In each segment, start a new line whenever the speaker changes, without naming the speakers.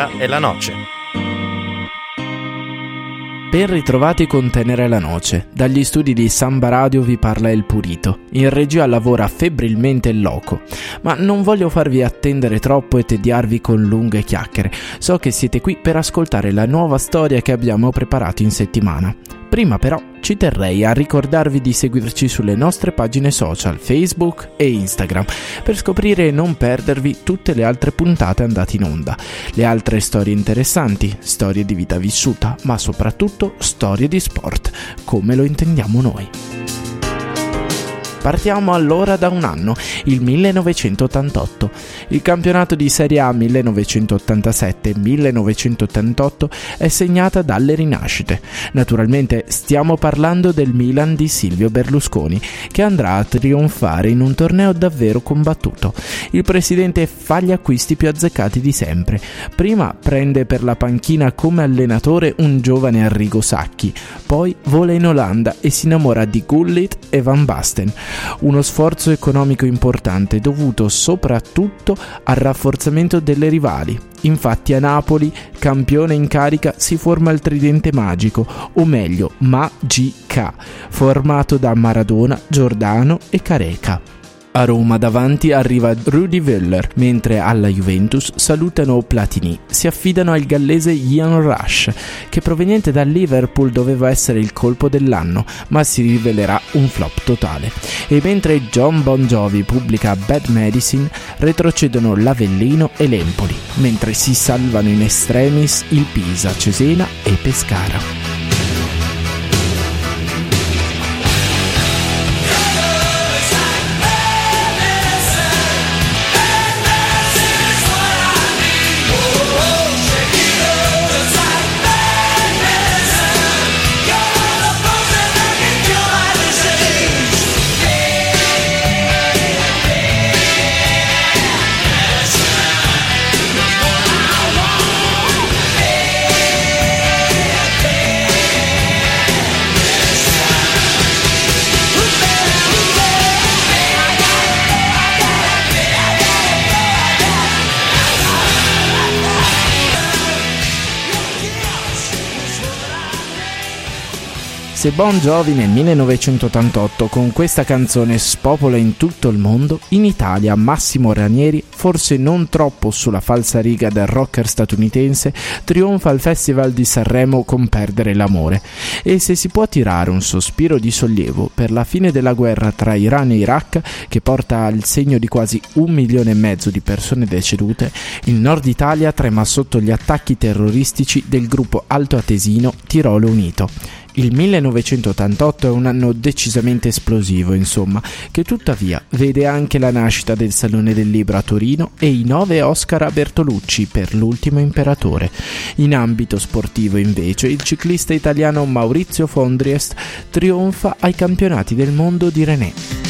Tenera e la Noce.
Ben ritrovati con Tenere la Noce. Dagli studi di Samba Radio vi parla El Purito. In regia lavora febbrilmente il loco. Ma non voglio farvi attendere troppo e tediarvi con lunghe chiacchiere. So che siete qui per ascoltare la nuova storia che abbiamo preparato in settimana. Prima però ci terrei a ricordarvi di seguirci sulle nostre pagine social Facebook e Instagram per scoprire e non perdervi tutte le altre puntate andate in onda, le altre storie interessanti, storie di vita vissuta, ma soprattutto storie di sport, come lo intendiamo noi. Partiamo allora da un anno, il 1988. Il campionato di Serie A 1987-1988 è segnata dalle rinascite. Naturalmente stiamo parlando del Milan di Silvio Berlusconi, che andrà a trionfare in un torneo davvero combattuto. Il presidente fa gli acquisti più azzeccati di sempre. Prima prende per la panchina come allenatore un giovane Arrigo Sacchi, poi vola in Olanda e si innamora di Gullit e Van Basten uno sforzo economico importante dovuto soprattutto al rafforzamento delle rivali. Infatti a Napoli, campione in carica, si forma il tridente magico, o meglio, MAGK, formato da Maradona, Giordano e Careca. A Roma davanti arriva Rudy Völler, mentre alla Juventus salutano Platini. Si affidano al gallese Ian Rush, che proveniente dal Liverpool doveva essere il colpo dell'anno, ma si rivelerà un flop totale. E mentre John Bon Jovi pubblica Bad Medicine, retrocedono l'Avellino e l'Empoli, mentre si salvano in extremis il Pisa, Cesena e Pescara. Se Bon Jovi nel 1988 con questa canzone spopola in tutto il mondo, in Italia Massimo Ranieri, forse non troppo sulla falsa riga del rocker statunitense, trionfa al Festival di Sanremo con Perdere l'amore. E se si può tirare un sospiro di sollievo per la fine della guerra tra Iran e Iraq, che porta al segno di quasi un milione e mezzo di persone decedute, il nord Italia trema sotto gli attacchi terroristici del gruppo altoatesino Tirolo Unito. Il 1988 è un anno decisamente esplosivo, insomma, che tuttavia vede anche la nascita del Salone del Libro a Torino e i nove Oscar a Bertolucci per L'ultimo imperatore. In ambito sportivo, invece, il ciclista italiano Maurizio Fondriest trionfa ai campionati del mondo di René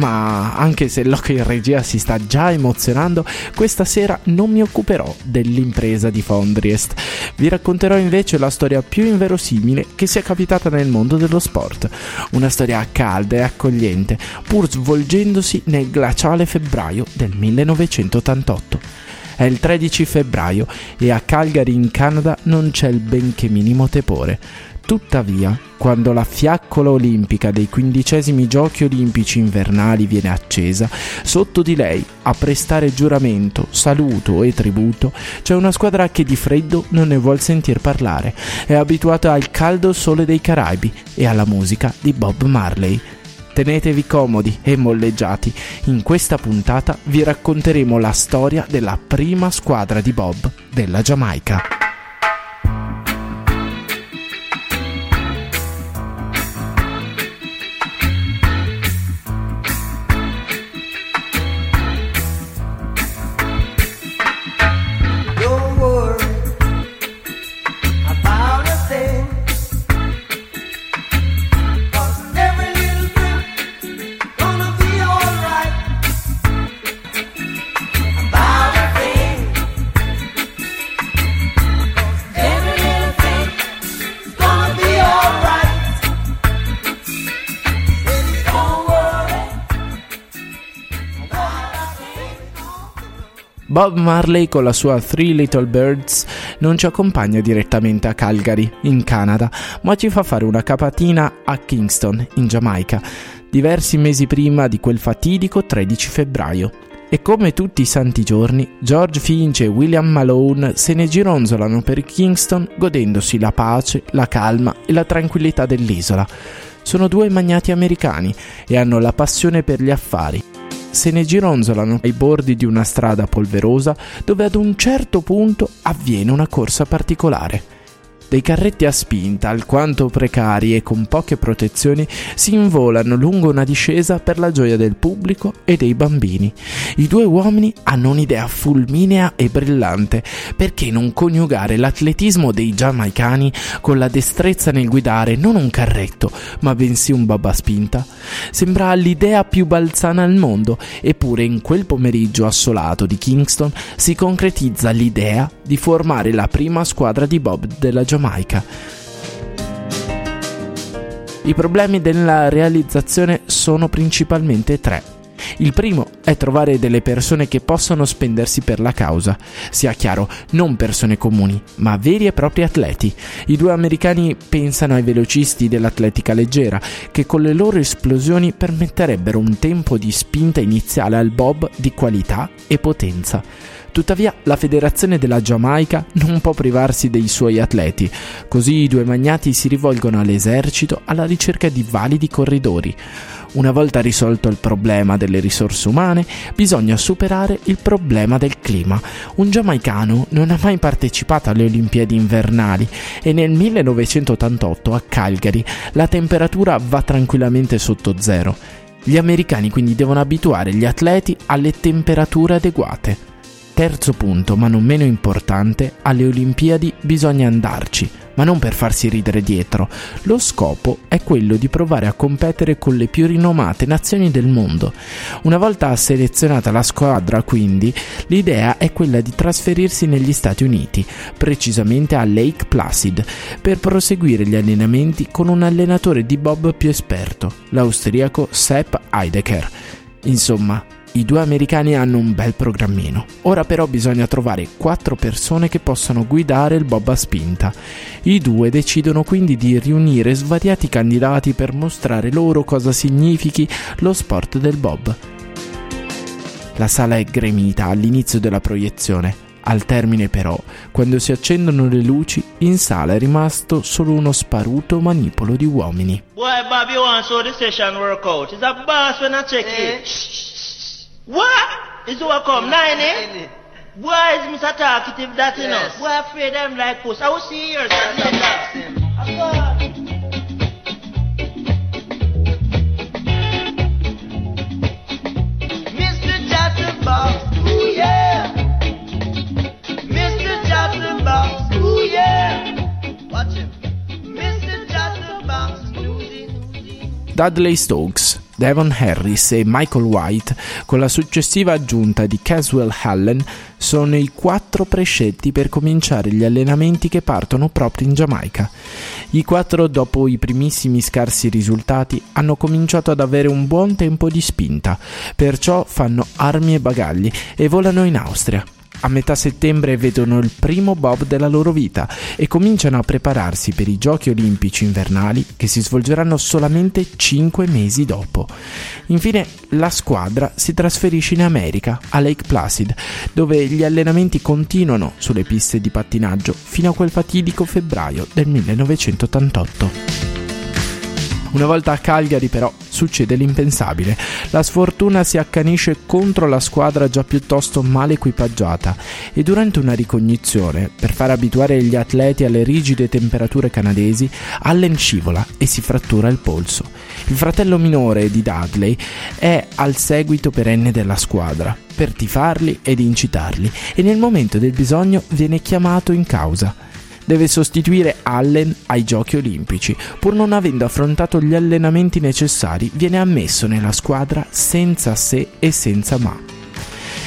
ma anche se l'occhio in regia si sta già emozionando, questa sera non mi occuperò dell'impresa di Fondriest. Vi racconterò invece la storia più inverosimile che sia capitata nel mondo dello sport. Una storia calda e accogliente, pur svolgendosi nel glaciale febbraio del 1988. È il 13 febbraio e a Calgary in Canada non c'è il benché minimo tepore. Tuttavia, quando la fiaccola olimpica dei quindicesimi giochi olimpici invernali viene accesa, sotto di lei, a prestare giuramento, saluto e tributo, c'è una squadra che di freddo non ne vuol sentir parlare, è abituata al caldo sole dei Caraibi e alla musica di Bob Marley. Tenetevi comodi e molleggiati, in questa puntata vi racconteremo la storia della prima squadra di Bob della Giamaica. Bob Marley con la sua Three Little Birds non ci accompagna direttamente a Calgary, in Canada, ma ci fa fare una capatina a Kingston, in Giamaica, diversi mesi prima di quel fatidico 13 febbraio. E come tutti i santi giorni, George Finch e William Malone se ne gironzolano per Kingston godendosi la pace, la calma e la tranquillità dell'isola. Sono due magnati americani e hanno la passione per gli affari. Se ne gironzolano ai bordi di una strada polverosa dove ad un certo punto avviene una corsa particolare. Dei carretti a spinta, alquanto precari e con poche protezioni, si involano lungo una discesa per la gioia del pubblico e dei bambini. I due uomini hanno un'idea fulminea e brillante. Perché non coniugare l'atletismo dei giamaicani con la destrezza nel guidare non un carretto, ma bensì un babba spinta? Sembra l'idea più balzana al mondo, eppure in quel pomeriggio assolato di Kingston si concretizza l'idea di formare la prima squadra di bob della Giamaica. Giamaica. I problemi della realizzazione sono principalmente tre. Il primo è trovare delle persone che possano spendersi per la causa. Sia chiaro, non persone comuni, ma veri e propri atleti. I due americani pensano ai velocisti dell'atletica leggera, che con le loro esplosioni permetterebbero un tempo di spinta iniziale al bob di qualità e potenza. Tuttavia la federazione della Giamaica non può privarsi dei suoi atleti, così i due magnati si rivolgono all'esercito alla ricerca di validi corridori. Una volta risolto il problema delle risorse umane, bisogna superare il problema del clima. Un giamaicano non ha mai partecipato alle Olimpiadi invernali e nel 1988 a Calgary la temperatura va tranquillamente sotto zero. Gli americani quindi devono abituare gli atleti alle temperature adeguate. Terzo punto, ma non meno importante, alle Olimpiadi bisogna andarci, ma non per farsi ridere dietro. Lo scopo è quello di provare a competere con le più rinomate nazioni del mondo. Una volta selezionata la squadra, quindi, l'idea è quella di trasferirsi negli Stati Uniti, precisamente a Lake Placid, per proseguire gli allenamenti con un allenatore di bob più esperto, l'austriaco Sepp Heidecker. Insomma, i due americani hanno un bel programmino. Ora però bisogna trovare quattro persone che possano guidare il bob a spinta. I due decidono quindi di riunire svariati candidati per mostrare loro cosa significhi lo sport del bob. La sala è gremita all'inizio della proiezione. Al termine però, quando si accendono le luci, in sala è rimasto solo uno sparuto manipolo di uomini. Boy, Bob, you want to show the session workout? Is that boss when I check it? Eh? What? Is what come? Nine, eh? Why is Mr. Talkative that, you yes. know? Why afraid them like puss? I will see yours. Mr. Chatterbox, ooh yeah. Mr. Chatterbox, ooh yeah. Watch him. Mr. Chatterbox, Dudley Stokes Devon Harris e Michael White, con la successiva aggiunta di Caswell Allen, sono i quattro prescelti per cominciare gli allenamenti che partono proprio in Giamaica. I quattro, dopo i primissimi scarsi risultati, hanno cominciato ad avere un buon tempo di spinta, perciò fanno armi e bagagli e volano in Austria. A metà settembre vedono il primo bob della loro vita e cominciano a prepararsi per i giochi olimpici invernali che si svolgeranno solamente 5 mesi dopo. Infine la squadra si trasferisce in America, a Lake Placid, dove gli allenamenti continuano sulle piste di pattinaggio fino a quel fatidico febbraio del 1988. Una volta a Cagliari però succede l'impensabile. La sfortuna si accanisce contro la squadra già piuttosto male equipaggiata e durante una ricognizione, per far abituare gli atleti alle rigide temperature canadesi, Allen scivola e si frattura il polso. Il fratello minore di Dudley è al seguito perenne della squadra per tifarli ed incitarli e nel momento del bisogno viene chiamato in causa deve sostituire Allen ai Giochi Olimpici. Pur non avendo affrontato gli allenamenti necessari, viene ammesso nella squadra senza se e senza ma.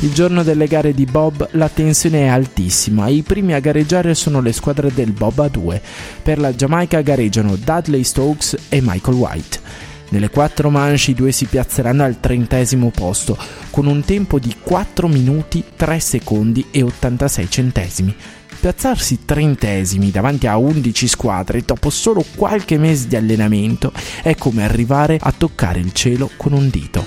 Il giorno delle gare di Bob la tensione è altissima e i primi a gareggiare sono le squadre del Bob a 2. Per la Giamaica gareggiano Dudley Stokes e Michael White. Nelle quattro manche i due si piazzeranno al trentesimo posto con un tempo di 4 minuti 3 secondi e 86 centesimi. Piazzarsi trentesimi davanti a 11 squadre dopo solo qualche mese di allenamento è come arrivare a toccare il cielo con un dito.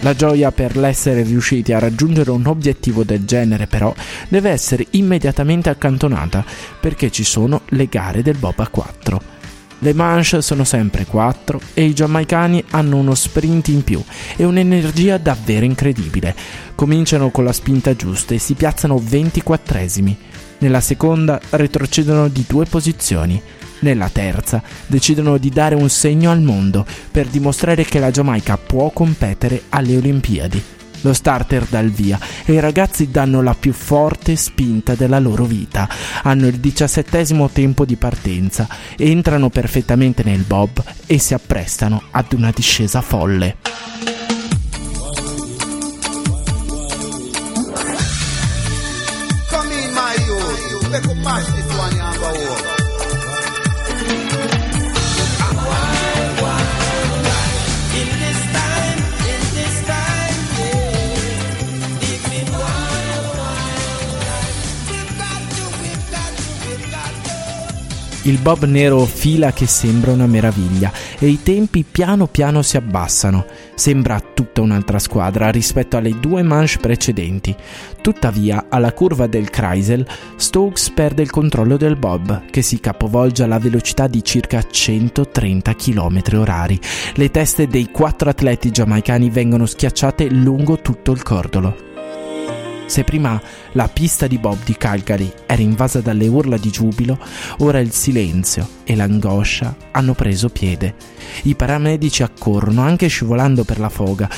La gioia per l'essere riusciti a raggiungere un obiettivo del genere però deve essere immediatamente accantonata perché ci sono le gare del Bob a 4. Le manche sono sempre 4 e i giamaicani hanno uno sprint in più e un'energia davvero incredibile. Cominciano con la spinta giusta e si piazzano 24esimi. Nella seconda retrocedono di due posizioni. Nella terza decidono di dare un segno al mondo per dimostrare che la Giamaica può competere alle Olimpiadi lo starter dal via e i ragazzi danno la più forte spinta della loro vita. Hanno il diciassettesimo tempo di partenza, entrano perfettamente nel bob e si apprestano ad una discesa folle. Il bob nero fila che sembra una meraviglia e i tempi piano piano si abbassano. Sembra tutta un'altra squadra rispetto alle due manche precedenti. Tuttavia, alla curva del Kreisel, Stokes perde il controllo del bob, che si capovolge alla velocità di circa 130 km orari. Le teste dei quattro atleti giamaicani vengono schiacciate lungo tutto il cordolo. Se prima la pista di Bob di Calgary era invasa dalle urla di giubilo, ora il silenzio e l'angoscia hanno preso piede. I paramedici accorrono anche scivolando per la foga.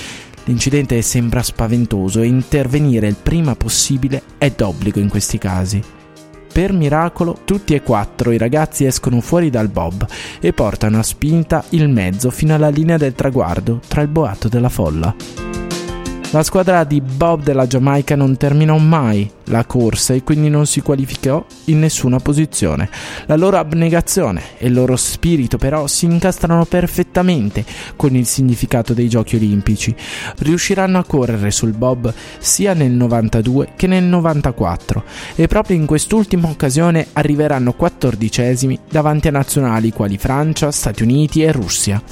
L'incidente sembra spaventoso e intervenire il prima possibile è d'obbligo in questi casi. Per miracolo, tutti e quattro i ragazzi escono fuori dal bob e portano a spinta il mezzo fino alla linea del traguardo tra il boato della folla. La squadra di Bob della Giamaica non terminò mai la corsa e quindi non si qualificò in nessuna posizione. La loro abnegazione e il loro spirito però si incastrano perfettamente con il significato dei giochi olimpici. Riusciranno a correre sul Bob sia nel 92 che nel 94 e proprio in quest'ultima occasione arriveranno quattordicesimi davanti a nazionali quali Francia, Stati Uniti e Russia.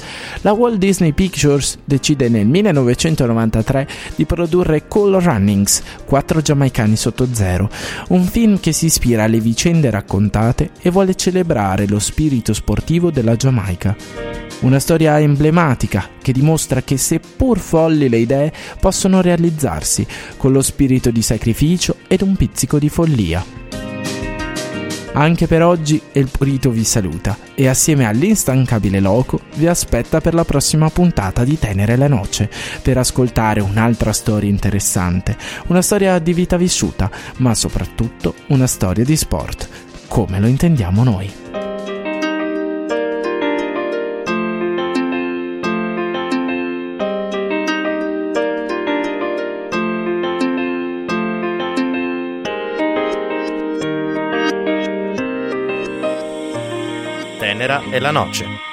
La Walt Disney Pictures decide nel 1993 di produrre Cool Runnings, quattro giamaicani sotto zero, un film che si ispira alle vicende raccontate e vuole celebrare lo spirito sportivo della Giamaica. Una storia emblematica che dimostra che seppur folli le idee possono realizzarsi con lo spirito di sacrificio ed un pizzico di follia. Anche per oggi El Purito vi saluta e assieme all'instancabile Loco vi aspetta per la prossima puntata di Tenere la Noce per ascoltare un'altra storia interessante, una storia di vita vissuta, ma soprattutto una storia di sport, come lo intendiamo noi.
Tenera e la noce.